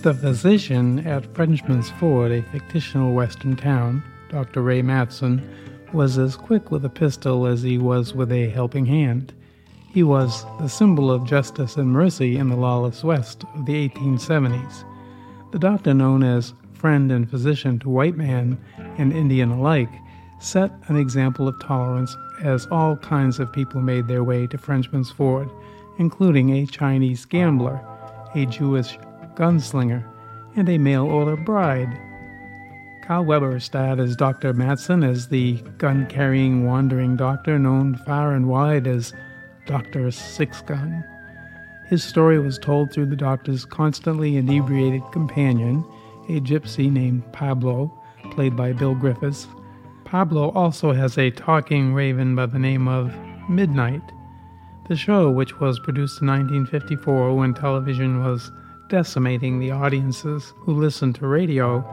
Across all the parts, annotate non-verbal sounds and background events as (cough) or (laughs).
The physician at Frenchman's Ford, a fictional western town, Dr. Ray Matson, was as quick with a pistol as he was with a helping hand. He was the symbol of justice and mercy in the lawless West of the 1870s. The doctor, known as friend and physician to white man and Indian alike, set an example of tolerance as all kinds of people made their way to Frenchman's Ford, including a Chinese gambler, a Jewish gunslinger, and a mail order bride. Karl Weber starred as Dr. Matson as the gun carrying wandering doctor known far and wide as Dr. Six Gun. His story was told through the doctor's constantly inebriated companion, a gypsy named Pablo, played by Bill Griffis. Pablo also has a talking raven by the name of Midnight. The show, which was produced in 1954 when television was decimating the audiences who listened to radio,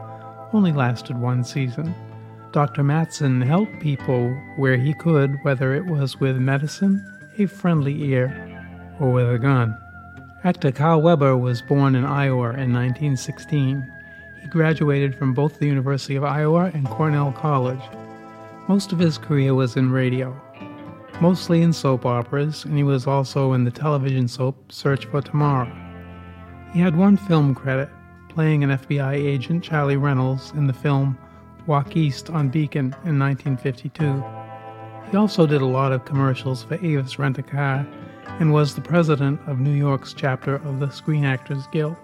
only lasted one season. Dr. Matson helped people where he could, whether it was with medicine, a friendly ear, or with a gun. Actor Karl Weber was born in Iowa in 1916. He graduated from both the University of Iowa and Cornell College. Most of his career was in radio, mostly in soap operas, and he was also in the television soap Search for Tomorrow. He had one film credit, playing an FBI agent, Charlie Reynolds, in the film Walk East on Beacon in 1952. He also did a lot of commercials for Avis Rent a Car and was the president of New York's chapter of the Screen Actors Guild.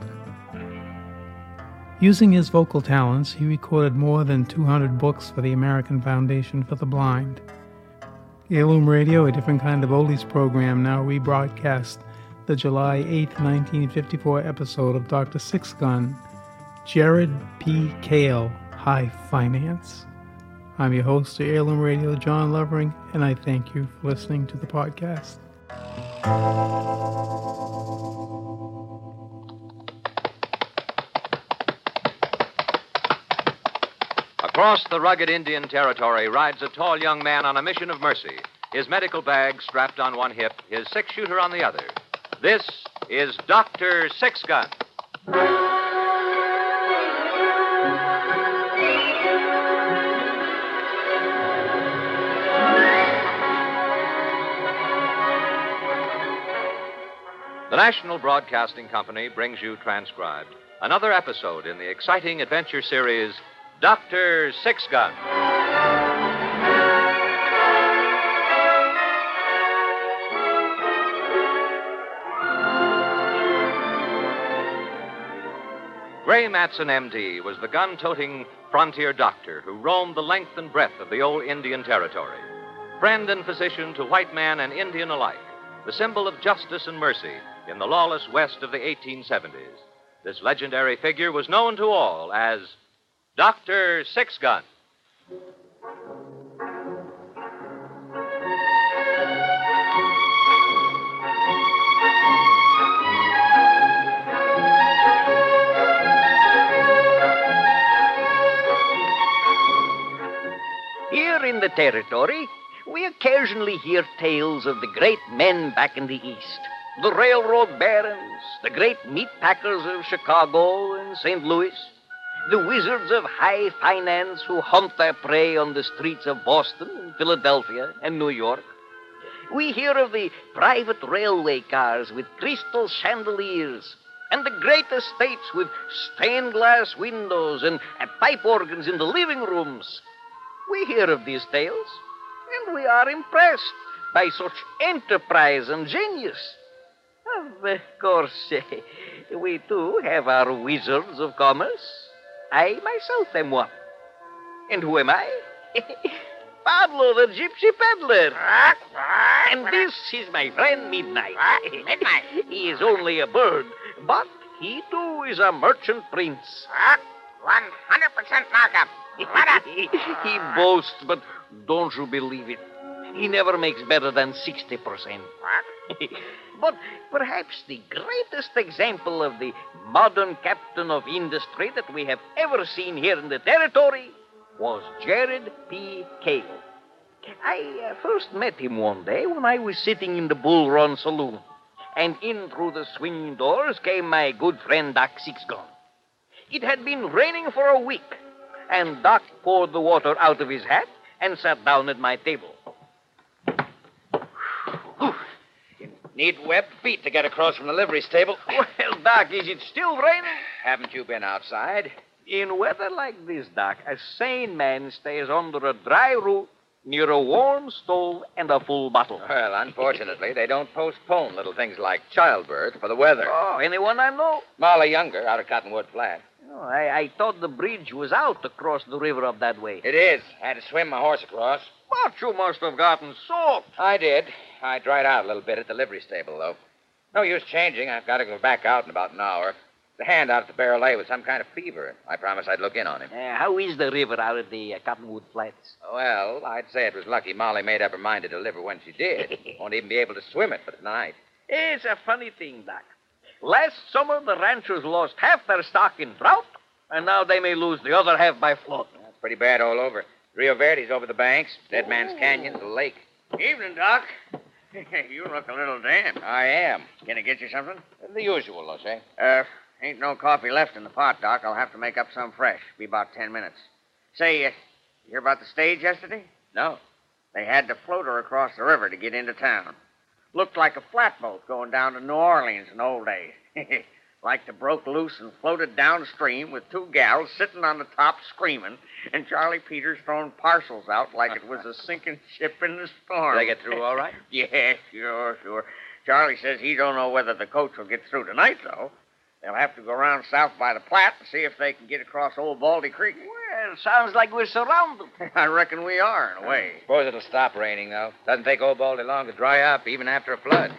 Using his vocal talents, he recorded more than 200 books for the American Foundation for the Blind. Heirloom Radio, a different kind of oldies program, now rebroadcast the July 8, 1954 episode of Dr. Six Gun, Jared P. Kale, High Finance. I'm your host of Heirloom Radio, John Lovering, and I thank you for listening to the podcast. Across the rugged Indian territory rides a tall young man on a mission of mercy, his medical bag strapped on one hip, his six shooter on the other. This is Dr. Six Gun. The National Broadcasting Company brings you transcribed another episode in the exciting adventure series Dr. Six Gray Matson, MD, was the gun toting frontier doctor who roamed the length and breadth of the old Indian territory. Friend and physician to white man and Indian alike, the symbol of justice and mercy in the lawless West of the 1870s. This legendary figure was known to all as Dr. Six Gun. The territory, we occasionally hear tales of the great men back in the East. The railroad barons, the great meat packers of Chicago and St. Louis, the wizards of high finance who hunt their prey on the streets of Boston and Philadelphia and New York. We hear of the private railway cars with crystal chandeliers and the great estates with stained glass windows and, pipe organs in the living rooms. We hear of these tales, and we are impressed by such enterprise and genius. Of course, (laughs) we too have our wizards of commerce. I myself am one. And who am I? (laughs) Pablo, the gypsy peddler. And this is my friend Midnight. (laughs) Midnight. he is only a bird, but he too is a merchant prince. 100% markup. He boasts, but don't you believe it? He never makes better than 60%. What? (laughs) but perhaps the greatest example of the modern captain of industry that we have ever seen here in the territory was Jared P. Cale. I uh, first met him one day when I was sitting in the Bull Run Saloon. And in through the swinging doors came my good friend Doc Sixgun. It had been raining for a week, and Doc poured the water out of his hat and sat down at my table. Need webbed feet to get across from the livery stable. Well, Doc, is it still raining? Haven't you been outside? In weather like this, Doc, a sane man stays under a dry roof near a warm stove and a full bottle. Well, unfortunately, they don't postpone little things like childbirth for the weather. Oh, anyone I know? Molly Younger out of Cottonwood Flat. I, I thought the bridge was out across the river up that way. It is. I Had to swim my horse across. But you must have gotten soaked. I did. I dried out a little bit at the livery stable, though. No use changing. I've got to go back out in about an hour. The hand out at the barrel lay with some kind of fever. I promised I'd look in on him. Uh, how is the river out at the uh, Cottonwood Flats? Well, I'd say it was lucky Molly made up her mind to deliver when she did. (laughs) Won't even be able to swim it for tonight. It's a funny thing, Doc. Last summer, the ranchers lost half their stock in drought, and now they may lose the other half by flood. That's pretty bad all over. Rio Verde's over the banks. Dead Man's Canyon's the lake. Evening, Doc. you look a little damp. I am. Can I get you something? The usual, O'Shea. Uh, ain't no coffee left in the pot, Doc. I'll have to make up some fresh. Be about ten minutes. Say, uh, you hear about the stage yesterday? No. They had to float her across the river to get into town. Looked like a flatboat going down to New Orleans in old days. (laughs) like to broke loose and floated downstream with two gals sitting on the top screaming, and Charlie Peters throwing parcels out like it was a (laughs) sinking ship in the storm. Did they get through all right? (laughs) yeah, sure, sure. Charlie says he don't know whether the coach will get through tonight, though. They'll have to go around south by the Platte and see if they can get across Old Baldy Creek. Well, sounds like we're surrounded. (laughs) I reckon we are, in a way. Suppose it'll stop raining, though. Doesn't take Old Baldy long to dry up, even after a flood.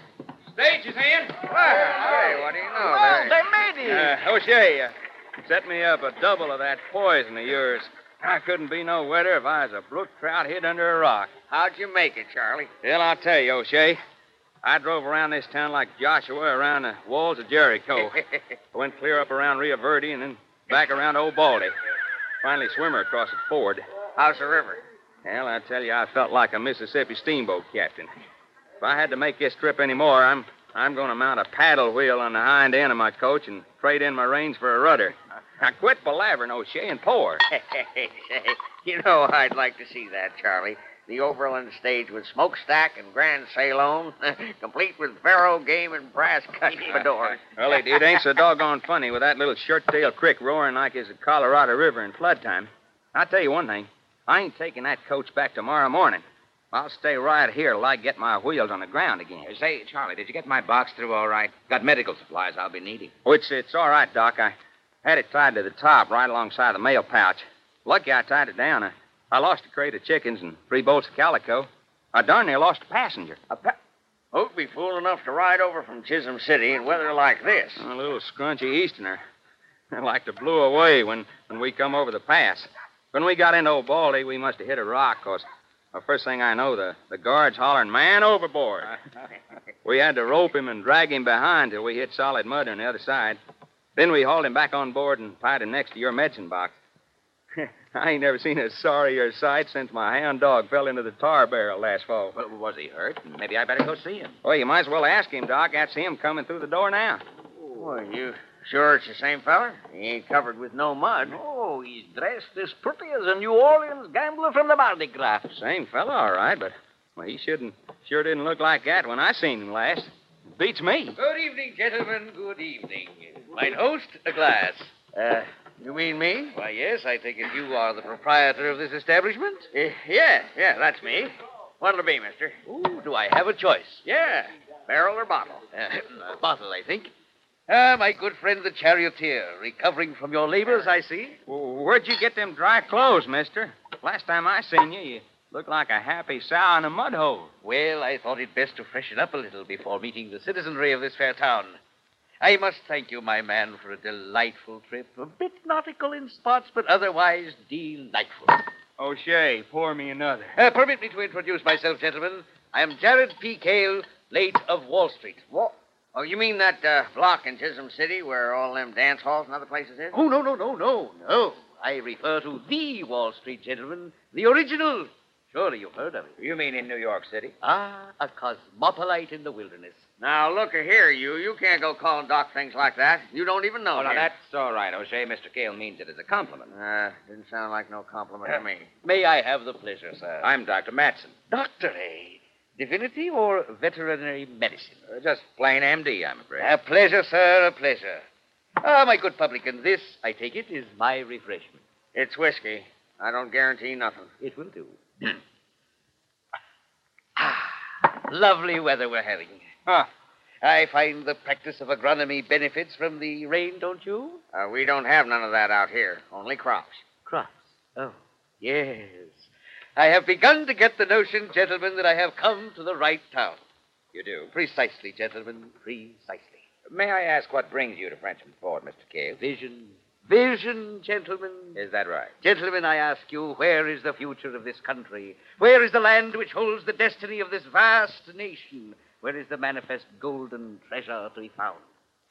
Stage is in. Hey, what do you know? Well, They- made it. Uh, O'Shea, uh, set me up a double of that poison of yours. I couldn't be no wetter if I was a brook trout hid under a rock. How'd you make it, Charlie? Well, I'll tell you, O'Shea. I drove around this town like Joshua around the walls of Jericho. (laughs) I went clear up around Rio Verde and then back around Old Baldy. Finally swimmer across the ford. How's the river? Well, I tell you, I felt like a Mississippi steamboat captain. If I had to make this trip any more, I'm I'm going to mount a paddle wheel on the hind end of my coach and trade in my reins for a rudder. Now quit palavering, O'Shea, and pour. (laughs) you know, I'd like to see that, Charlie. The Overland stage with smokestack and grand saloon, (laughs) complete with faro game and brass cut fedora. Well, it, it ain't so doggone funny with that little short-tail creek roaring like it's the Colorado River in flood time. I'll tell you one thing. I ain't taking that coach back tomorrow morning. I'll stay right here till I get my wheels on the ground again. Say, Charlie, did you get my box through all right? Got medical supplies I'll be needing. Oh, it's, it's all right, Doc. I had it tied to the top right alongside the mail pouch. Lucky I tied it down. I, I lost a crate of chickens and three bolts of calico. I darn near lost a passenger. A pa- Who'd be fool enough to ride over from Chisholm City in weather like this? A little scrunchy Easterner. (laughs) like to blew away when, when we come over the pass. When we got into Old Baldy, we must have hit a rock, 'cause the first thing I know, the, the guards hollering, man overboard. (laughs) we had to rope him and drag him behind till we hit solid mud on the other side. Then we hauled him back on board and tied him next to your medicine box. (laughs) I ain't never seen a sorrier sight since my hound dog fell into the tar barrel last fall. Well, was he hurt? Maybe I better go see him. Well, you might as well ask him, Doc. That's him coming through the door now. Boy, you sure it's the same fella? He ain't covered with no mud. Oh, he's dressed as pretty as a New Orleans gambler from the Mardi Gras. Same fella, all right, but well, he shouldn't sure didn't look like that when I seen him last. Beats me. Good evening, gentlemen. Good evening. Mine host, a glass. Uh, you mean me? Why, yes, I take it you are the proprietor of this establishment. Eh, yeah, yeah, that's me. What'll it be, mister? Ooh, do I have a choice? Yeah, barrel or bottle? Uh, (laughs) a bottle, I think. Ah, my good friend the charioteer, recovering from your labors, I see. Well, Where'd you get them dry clothes, mister? Last time I seen you, you looked like a happy sow in a mud hole. Well, I thought it best to freshen up a little before meeting the citizenry of this fair town. I must thank you, my man, for a delightful trip. A bit nautical in spots, but otherwise delightful. O'Shea, pour me another. Uh, permit me to introduce myself, gentlemen. I am Jared P. Cale, late of Wall Street. What? Oh, you mean that uh, block in Chisholm City where all them dance halls and other places is? Oh, no, no, no, no, no. I refer to the Wall Street, gentlemen. The original. Surely you've heard of it. You mean in New York City? Ah, a cosmopolite in the wilderness. Now, look here, you. You can't go calling Doc things like that. You don't even know Oh, now him. that's all right, O'Shea. Mr. Kale means it as a compliment. Uh, didn't sound like no compliment to me. May I have the pleasure, sir? I'm Dr. Matson. Doctor, eh? Divinity or veterinary medicine? Uh, just plain MD, I'm afraid. A pleasure, sir, a pleasure. Ah, my good publican, this, I take it, is my refreshment. It's whiskey. I don't guarantee nothing. It will do. (clears throat) ah, lovely weather we're having. Huh. I find the practice of agronomy benefits from the rain, don't you? Uh, we don't have none of that out here. Only crops. Crops. Oh, yes. I have begun to get the notion, gentlemen, that I have come to the right town. You do. Precisely, gentlemen, precisely. May I ask what brings you to Frenchman Ford, Mr. Kale? Vision. Vision, gentlemen. Is that right? Gentlemen, I ask you, where is the future of this country? Where is the land which holds the destiny of this vast nation? Where is the manifest golden treasure to be found?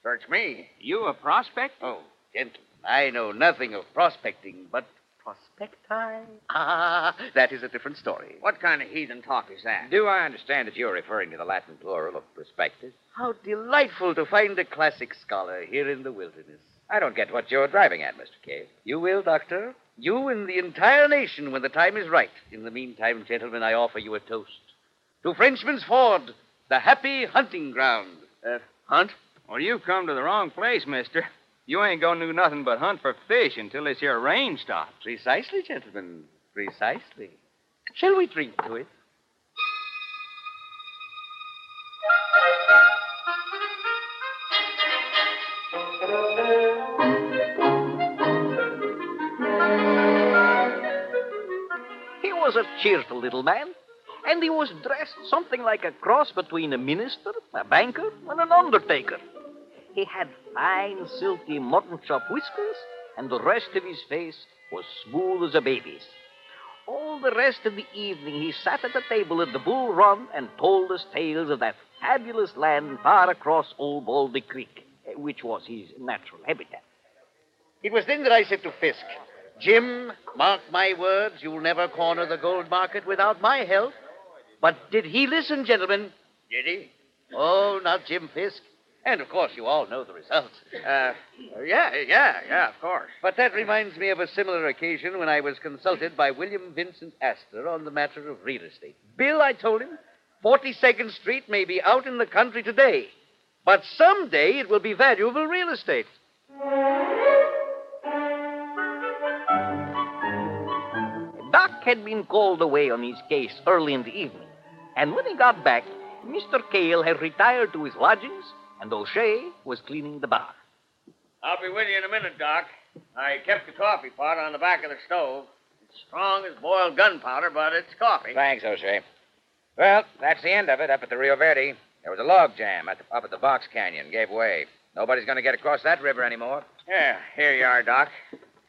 Search me. You a prospect? Oh, gentlemen, I know nothing of prospecting, but prospecti? Ah, that is a different story. What kind of heathen talk is that? Do I understand that you're referring to the Latin plural of prospectus? How delightful to find a classic scholar here in the wilderness. I don't get what you're driving at, Mr. Kale. You will, Doctor. You and the entire nation when the time is right. In the meantime, gentlemen, I offer you a toast. To Frenchman's Ford, the happy hunting ground. Uh, hunt? Well, you've come to the wrong place, mister. You ain't gonna do nothing but hunt for fish until this here rain stops. Precisely, gentlemen. Precisely. Shall we drink to it? He was a cheerful little man, and he was dressed something like a cross between a minister, a banker, and an undertaker. He had fine, silky mutton chop whiskers, and the rest of his face was smooth as a baby's. All the rest of the evening he sat at the table at the Bull Run and told us tales of that fabulous land far across Old Baldy Creek, eh, which was his natural habitat. It was then that I said to Fisk, Jim, mark my words, you'll never corner the gold market without my help. But did he listen, gentlemen? Did he? Oh, not Jim Fisk. And of course, you all know the result. Uh, yeah, yeah, yeah, of course. But that reminds me of a similar occasion when I was consulted by William Vincent Astor on the matter of real estate. Bill, I told him, 42nd Street may be out in the country today, but someday it will be valuable real estate. Doc had been called away on his case early in the evening, and when he got back, Mr. Kale had retired to his lodgings, and O'Shea was cleaning the bar. I'll be with you in a minute, Doc. I kept the coffee pot on the back of the stove. It's strong as boiled gunpowder, but it's coffee. Thanks, O'Shea. Well, that's the end of it up at the Rio Verde. There was a log jam at the, up at the Box Canyon. Gave way. Nobody's going to get across that river anymore. Yeah, here you are, Doc.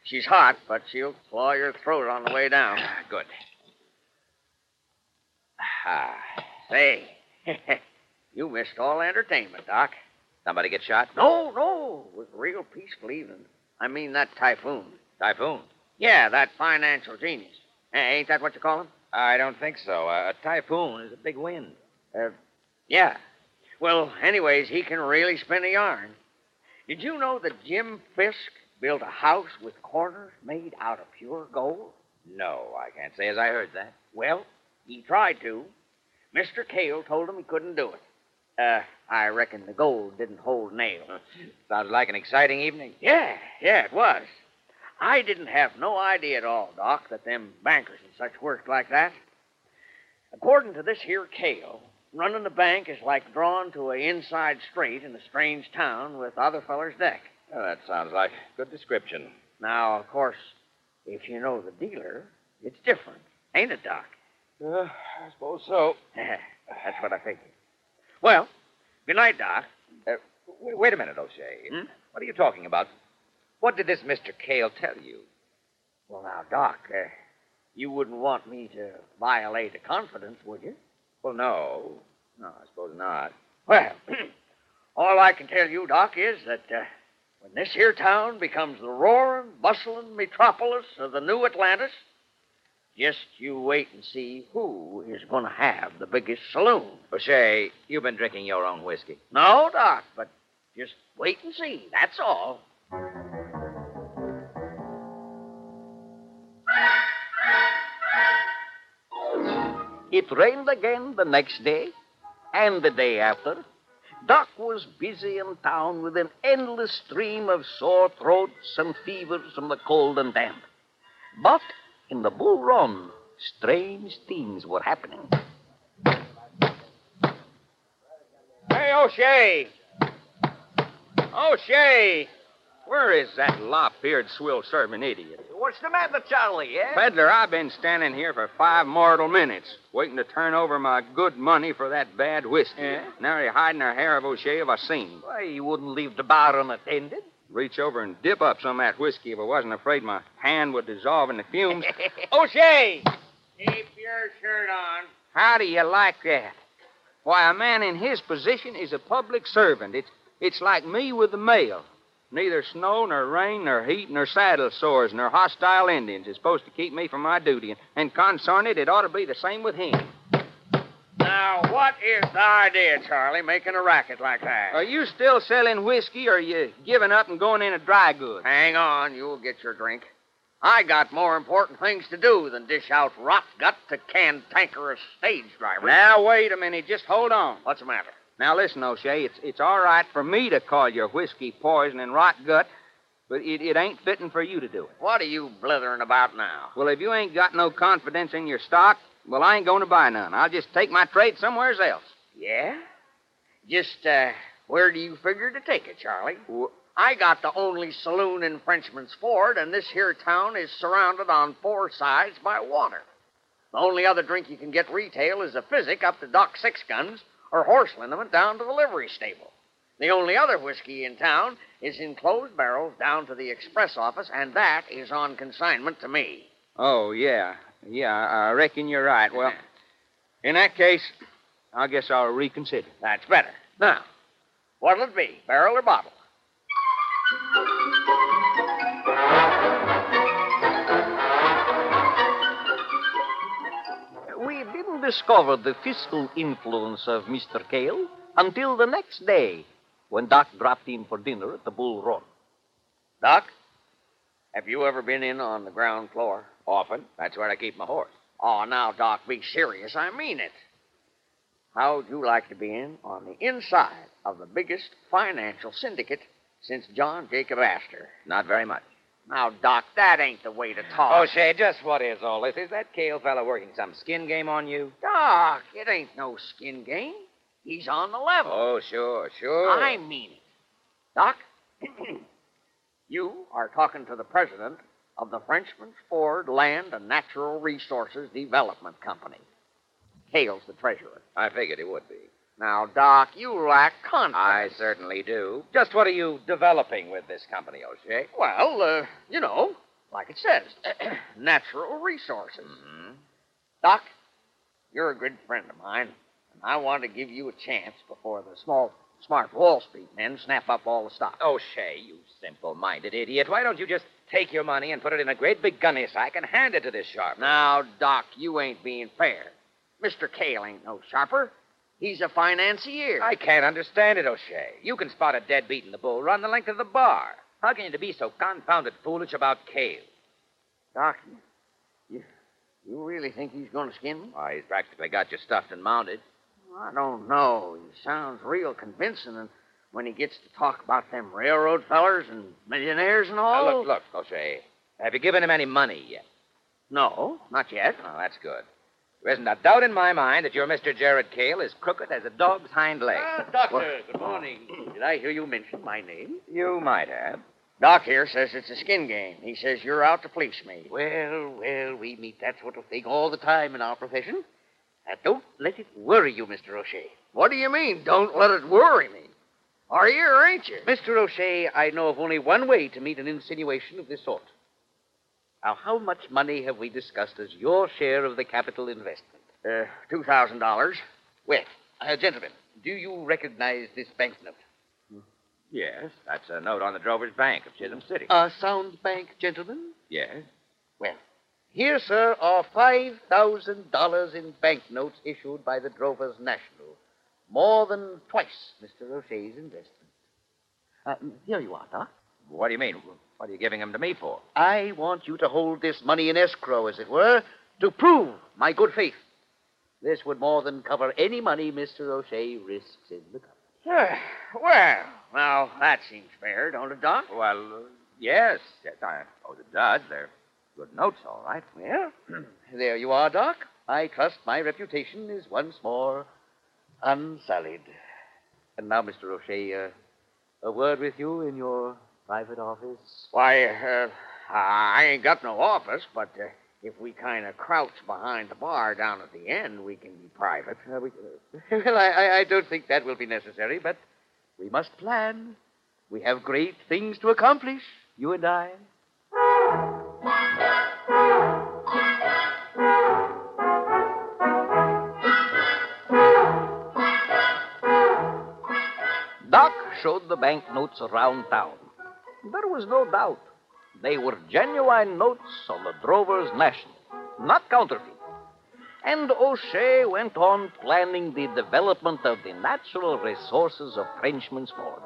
She's hot, but she'll claw your throat on the way down. Good. Ah. Say, (laughs) you missed all entertainment, Doc. Somebody get shot? No, no. It was a real peaceful evening. I mean that typhoon. Typhoon? Yeah, that financial genius. Eh, ain't that what you call him? I don't think so. Uh, a typhoon is a big wind. Uh, yeah. Well, anyways, he can really spin a yarn. Did you know that Jim Fisk built a house with corners made out of pure gold? No, I can't say as I heard that. Well, he tried to. Mr. Kale told him he couldn't do it. Uh, I reckon the gold didn't hold nail. (laughs) Sounds like an exciting evening. Yeah, yeah, it was. I didn't have no idea at all, Doc, that them bankers and such worked like that. According to this here Kale, running the bank is like drawn to a inside straight in a strange town with other fellers' deck. Well, that sounds like a good description. Now, of course, if you know the dealer, it's different, ain't it, Doc? Uh, I suppose so. (laughs) That's what I figured. Well, good night, Doc. Uh, wait, wait a minute, O'Shea. Hmm? What are you talking about? What did this Mr. Kale tell you? Well, now, Doc, uh, you wouldn't want me to violate a confidence, would you? Well, no. No, I suppose not. Well, (clears throat) all I can tell you, Doc, is that uh, when this here town becomes the roaring, bustling metropolis of the new Atlantis, Just you wait and see who is going to have the biggest saloon. O'Shea, you've been drinking your own whiskey. No, Doc, but just wait and see. That's all. It rained again the next day and the day after. Doc was busy in town with an endless stream of sore throats and fevers from the cold and damp. But in the Bull Run, strange things were happening. Hey, O'Shea! O'Shea! Where is that lop-eared swill serving idiot? What's the matter, Charlie, eh? Peddler, I've been standing here for five mortal minutes, waiting to turn over my good money for that bad whiskey. Yeah? Nary hiding her hair of O'Shea if I seen him. Why, you wouldn't leave the bar unattended. Reach over and dip up some of that whiskey if I wasn't afraid my hand would dissolve in the fumes. (laughs) O'Shea! Keep your shirt on. How do you like that? Why, a man in his position is a public servant. It's, it's like me with the mail. Neither snow, nor rain, nor heat, nor saddle sores, nor hostile Indians is supposed to keep me from my duty. And, and consarn it, it ought to be the same with him. Now, what is the idea, Charlie, making a racket like that? Are you still selling whiskey, or are you giving up and going into dry goods? Hang on, you'll get your drink. I got more important things to do than dish out rot gut to cantankerous stage drivers. Now, wait a minute. Just hold on. What's the matter? Now, listen, O'Shea, it's, it's all right for me to call your whiskey poison and rot gut, but it, it ain't fitting for you to do it. What are you blithering about now? Well, if you ain't got no confidence in your stock, well, I ain't going to buy none. I'll just take my trade somewheres else. Yeah? Just, uh, where do you figure to take it, Charlie? Wh- I got the only saloon in Frenchman's Ford, and this here town is surrounded on four sides by water. The only other drink you can get retail is a physic up to Doc Six Guns or horse liniment down to the livery stable. The only other whiskey in town is in closed barrels down to the express office, and that is on consignment to me. Oh, yeah. Yeah, I I reckon you're right. Well, uh-huh. in that case, I guess I'll reconsider. That's better. Now, what'll it be, barrel or bottle? We didn't discover the fiscal influence of Mr. Kale until the next day when Doc dropped in for dinner at the Bull Run. Doc, have you ever been in on the ground floor? Often. That's where I keep my horse. Oh, now, Doc, be serious. I mean it. How'd you like to be in on the inside of the biggest financial syndicate since John Jacob Astor? Not very much. Now, Doc, that ain't the way to talk. Oh, O'Shea, just what is all this? Is that Kale fella working some skin game on you? Doc, it ain't no skin game. He's on the level. Oh, sure, sure. I mean it. Doc, (clears throat) you are talking to the president of the Frenchman's Ford Land and Natural Resources Development Company. Kale's the treasurer. I figured he would be. Now, Doc, you lack confidence. I certainly do. Just what are you developing with this company, O'Shea? Well, uh, you know, like it says, (clears throat) natural resources. Mm-hmm. Doc, you're a good friend of mine, and I want to give you a chance before the small, smart Wall Street men snap up all the stock. O'Shea, you simple-minded idiot. Why don't you just take your money and put it in a great big gunny sack and hand it to this sharp? Now, Doc, you ain't being fair. Mr. Kale ain't no sharper. He's a financier. I can't understand it, O'Shea. You can spot a deadbeat in the bull run the length of the bar. How can you be so confounded foolish about Kale? Doc, you, you really think he's going to skin me? Why, he's practically got you stuffed and mounted. I don't know. He sounds real convincing, and when he gets to talk about them railroad fellers and millionaires and all. Now, look, look, O'Shea. Have you given him any money yet? No, not yet. Oh, that's good. There isn't a doubt in my mind that your Mr. Jared Kale is crooked as a dog's hind leg. Ah, doctor, good morning. (clears throat) Did I hear you mention my name? You might have. Doc here says it's a skin game. He says you're out to fleece me. Well, well, we meet that sort of thing all the time in our profession. Now, don't let it worry you, Mr. O'Shea. What do you mean, don't let it worry me? Are you or ain't you? Mr. O'Shea, I know of only one way to meet an insinuation of this sort. Now, how much money have we discussed as your share of the capital investment? Uh, $2,000. Well, uh, gentlemen, do you recognize this banknote? Yes, that's a note on the Drover's Bank of Chisholm City. A sound bank, gentlemen? yes. Well, Here, sir, are $5,000 in banknotes issued by the Drovers National. More than twice Mr. O'Shea's investment. Uh, here you are, Doc. What do you mean? What are you giving them to me for? I want you to hold this money in escrow, as it were, to prove my good faith. This would more than cover any money Mr. O'Shea risks in the company. well, now, that seems fair, don't it, Doc? Well, uh, yes. Yes, I owe the judge. They're good notes, all right. Well, (clears throat) there you are, Doc. I trust my reputation is once more unsullied. And now, Mr. O'Shea, uh, a word with you in your private office. Why, uh, I ain't got no office, but uh, if we kind of crouch behind the bar down at the end, we can be private. Uh, we, (laughs) well, I, I- I don't think that will be necessary, but we must plan. We have great things to accomplish, you and I. showed the banknotes around town. There was no doubt. They were genuine notes on the Drovers National, not counterfeit. And O'Shea went on planning the development of the natural resources of Frenchman's Ford.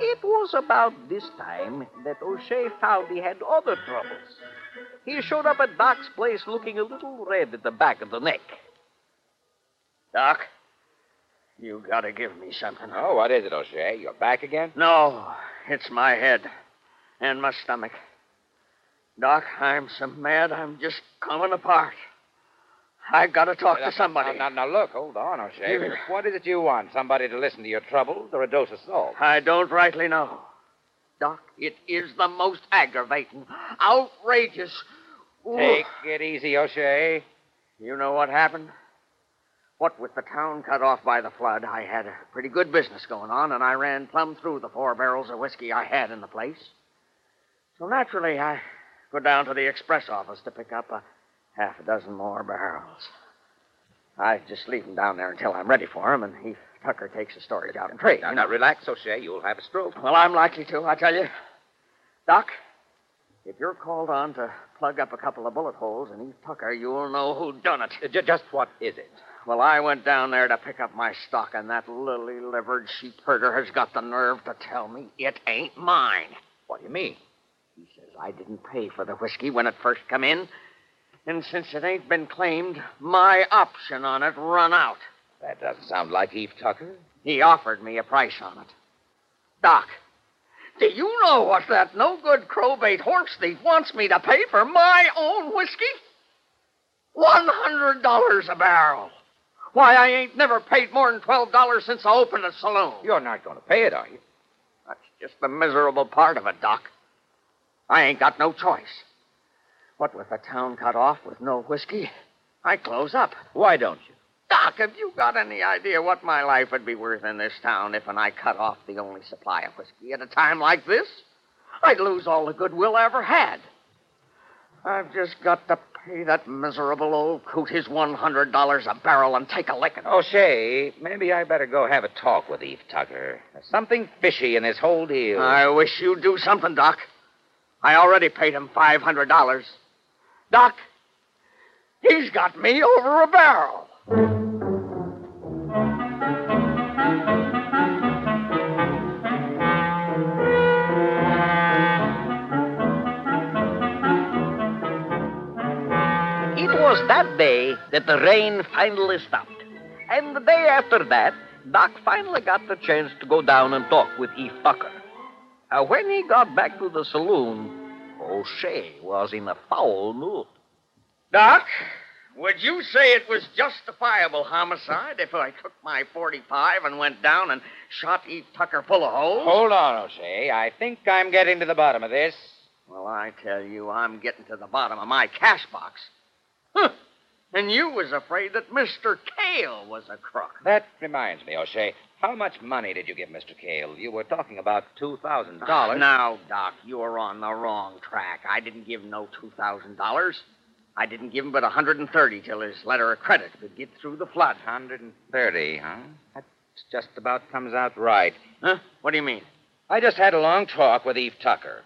It was about this time that O'Shea found he had other troubles. He showed up at Doc's place looking a little red at the back of the neck. Doc, you gotta give me something. Oh, what is it, O'Shea? You're back again? No, it's my head and my stomach. Doc, I'm so mad I'm just coming apart. I've gotta talk to somebody. Now, now, now, look, hold on, O'Shea. Here. (laughs) What is it you want? Somebody to listen to your troubles or a dose of salt? I don't rightly know. Doc, it is the most aggravating, outrageous. Ooh. Take it easy, O'Shea. You know what happened? What with the town cut off by the flood, I had a pretty good business going on, and I ran plumb through the four barrels of whiskey I had in the place. So naturally, I go down to the express office to pick up a half a dozen more barrels. I just leave 'em down there until I'm ready for 'em, and he Tucker takes the storage out in trade. Now, you now, know. relax, O'Shea. You'll have a stroke. Well, I'm likely to, I tell you. Doc, if you're called on to plug up a couple of bullet holes in Heath Tucker, you'll know who done it. Uh, ju- just what is it? Well, I went down there to pick up my stock, and that lily livered sheep herder has got the nerve to tell me it ain't mine. What do you mean? He says I didn't pay for the whiskey when it first come in. And since it ain't been claimed, my option on it run out. That doesn't sound like Eve Tucker. He offered me a price on it. Doc, do you know what that no good crowbait horse thief wants me to pay for my own whiskey? One hundred dollars a barrel. Why, I ain't never paid more than twelve dollars since I opened a saloon. You're not going to pay it, are you? That's just the miserable part of it, Doc. I ain't got no choice. What with the town cut off with no whiskey, I close up. Why don't you? Doc, have you got any idea what my life would be worth in this town if and I cut off the only supply of whiskey at a time like this? I'd lose all the goodwill I ever had. I've just got to pay that miserable old coot his $100 a barrel and take a licking. O'Shea, oh, maybe I better go have a talk with Eve Tucker. There's something fishy in this whole deal. I wish you'd do something, Doc. I already paid him $500. Doc, he's got me over a barrel. It was that day that the rain finally stopped. And the day after that, Doc finally got the chance to go down and talk with Eve Tucker. Uh, when he got back to the saloon, O'Shea was in a foul mood. Doc, would you say it was justifiable homicide if I took my 45 and went down and shot Eve Tucker full of holes? Hold on, O'Shea. I think I'm getting to the bottom of this. Well, I tell you, I'm getting to the bottom of my cash box. Huh. And you was afraid that Mr. Kale was a crook. That reminds me, O'Shea. How much money did you give Mr. Kale? You were talking about $2,000. Ah, Now, Doc, you're on the wrong track. I didn't give him no $2,000. I didn't give him but a 130 till his letter of credit could get through the flood. 130, huh? That just about comes out right. Huh? What do you mean? I just had a long talk with Eve Tucker.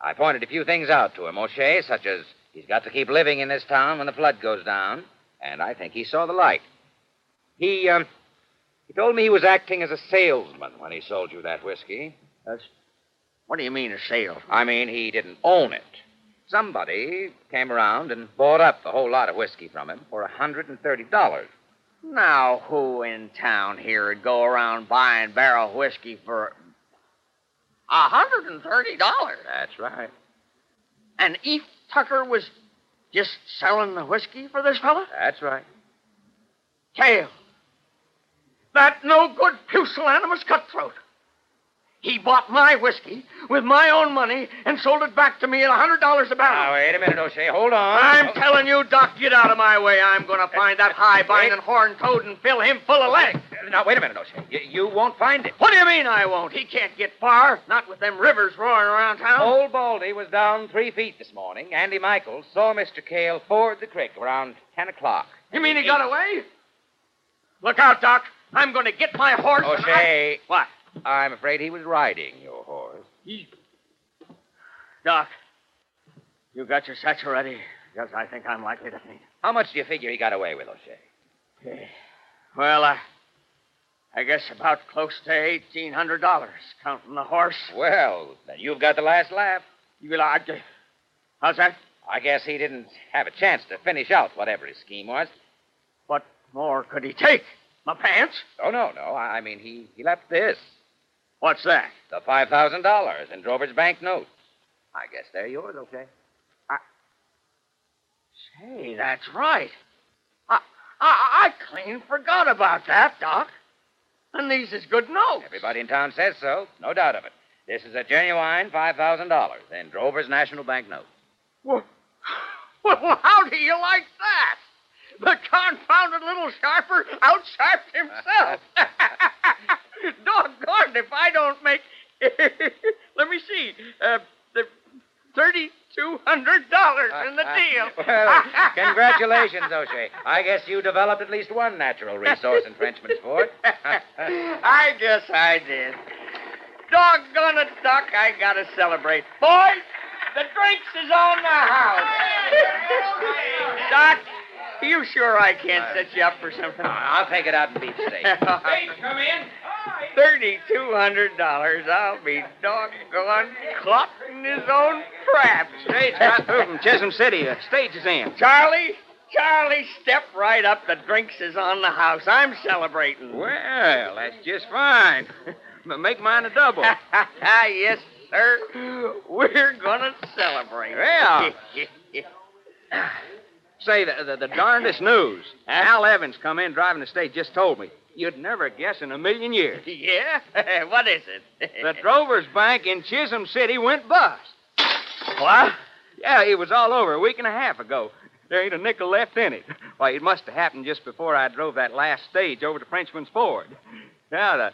I pointed a few things out to him, O'Shea, such as He's got to keep living in this town when the flood goes down, and I think he saw the light. He, um, he told me he was acting as a salesman when he sold you that whiskey. That's, what do you mean, a sale? I mean, he didn't own it. Somebody came around and bought up the whole lot of whiskey from him for a $130. Now, who in town here would go around buying barrel whiskey for a hundred and thirty dollars? That's right. And Eve Tucker was just selling the whiskey for this fella? That's right. Kale. That no good pusillanimous cutthroat. He bought my whiskey with my own money and sold it back to me at a hundred dollars a barrel. Now, wait a minute, O'Shea. Hold on. I'm Oh. telling you, Doc, get out of my way. I'm going to find that high binding horn toad and fill him full of lead. Now, wait a minute, O'Shea. You, you won't find it. What do you mean I won't? He can't get far, not with them rivers roaring around town. Old Baldy was down three feet this morning. Andy Michaels saw Mr. Cale ford the creek around 10 o'clock. You mean he got away? Look out, Doc. I'm going to get my horse. and I- O'Shea, What? I'm afraid he was riding your horse. Doc, you got your satchel ready? Because I think I'm likely to faint. How much do you figure he got away with, O'Shea? Well, I, I guess about close to eighteen hundred dollars, counting the horse. Well, then you've got the last laugh. You like? How's that? I guess he didn't have a chance to finish out whatever his scheme was. What more could he take? My pants? Oh, no, no. I I mean, he, he left this What's that? the $5,000 in Drover's bank notes. I guess they're yours, O'Shea. Say, that's right. I, I, I clean forgot about that, Doc. And these is good notes. Everybody in town says so. No doubt of it. This is a genuine $5,000 in Drover's National Bank note. Well, (laughs) well, how do you like that? The confounded little sharper outsharped himself. (laughs) Doggone if I don't make. (laughs) Let me see. Uh, the thirty-two hundred dollars in the deal. (laughs) Well, congratulations, O'Shea. I guess you developed at least one natural resource in Frenchman's Ford. I guess I did. Doggone it, Doc, I gotta celebrate. Boys, the drinks is on the house. Doc, you sure I can't set you up for something? I'll take it out in beef (laughs) steak. come in. Thirty-two hundred dollars. I'll be doggone caught in his own trap. Stage (laughs) got through from Chisholm City. The stage is in. Charlie, Charlie, step right up. The drinks is on the house. I'm celebrating. Well, that's just fine. (laughs) Make mine a double. yes, sir. We're gonna celebrate. Yeah. Say, the, the, the darndest news. Al Evans come in driving the stage, just told me. You'd never guess in a million years. (laughs) yeah? (laughs) what is it? (laughs) The Drovers Bank in Chisholm City went bust. What? Yeah, it was all over a week and a half ago. There ain't a nickel left in it. Why, it must have happened just before I drove that last stage over to Frenchman's Ford. Now, the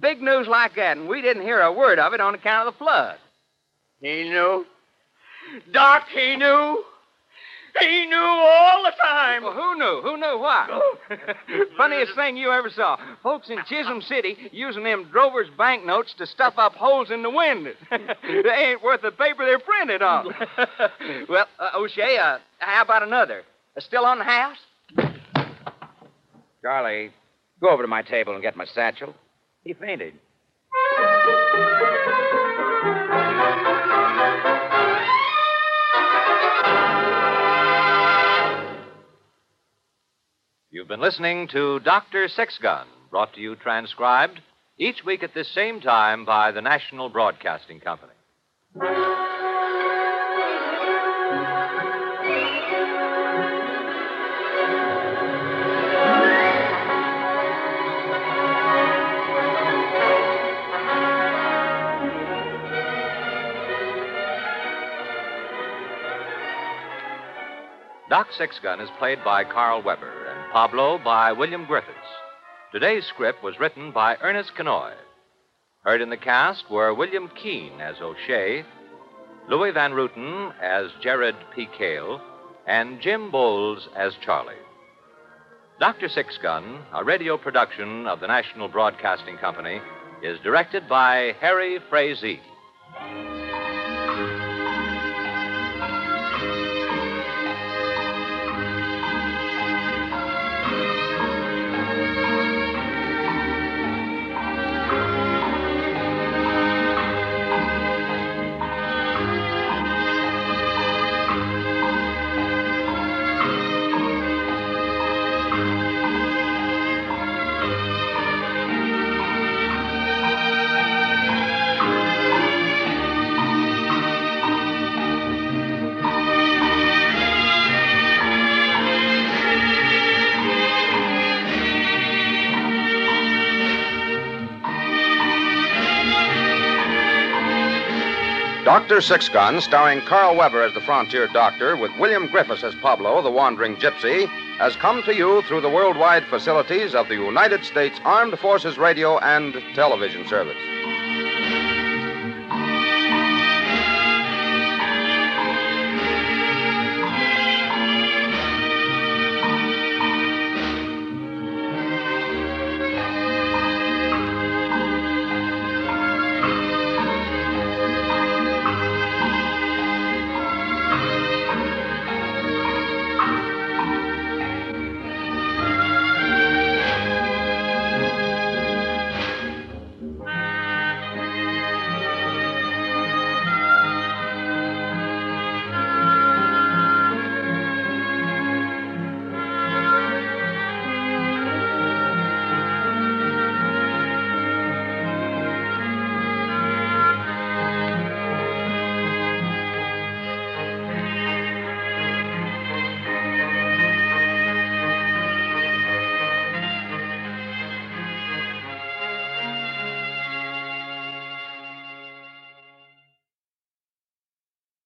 big news like that, and we didn't hear a word of it on account of the flood. He knew. Doc, he knew. He knew all the time. Well, who knew? Who knew what? (laughs) (laughs) Funniest thing you ever saw. Folks in Chisholm City using them Drover's banknotes to stuff up holes in the windows. (laughs) they ain't worth the paper they're printed on. well, uh, O'Shea, uh, how about another? Uh, still on the house? Charlie, go over to my table and get my satchel. He fainted. You've been listening to Dr. Sixgun, brought to you transcribed each week at this same time by the National Broadcasting Company. Doc Sixgun is played by Karl Weber Pablo by William Griffis. Today's script was written by Ernest Kinoy. Heard in the cast were William Keene as O'Shea, Louis Van Rooten as Jared P. Cale, and Jim Boles as Charlie. Dr. Sixgun, a radio production of the National Broadcasting Company, is directed by Harry Frazee. Dr. Six Gun, starring Karl Weber as the frontier doctor, with William Griffis as Pablo, the wandering gypsy, has come to you through the worldwide facilities of the United States Armed Forces Radio and Television Service.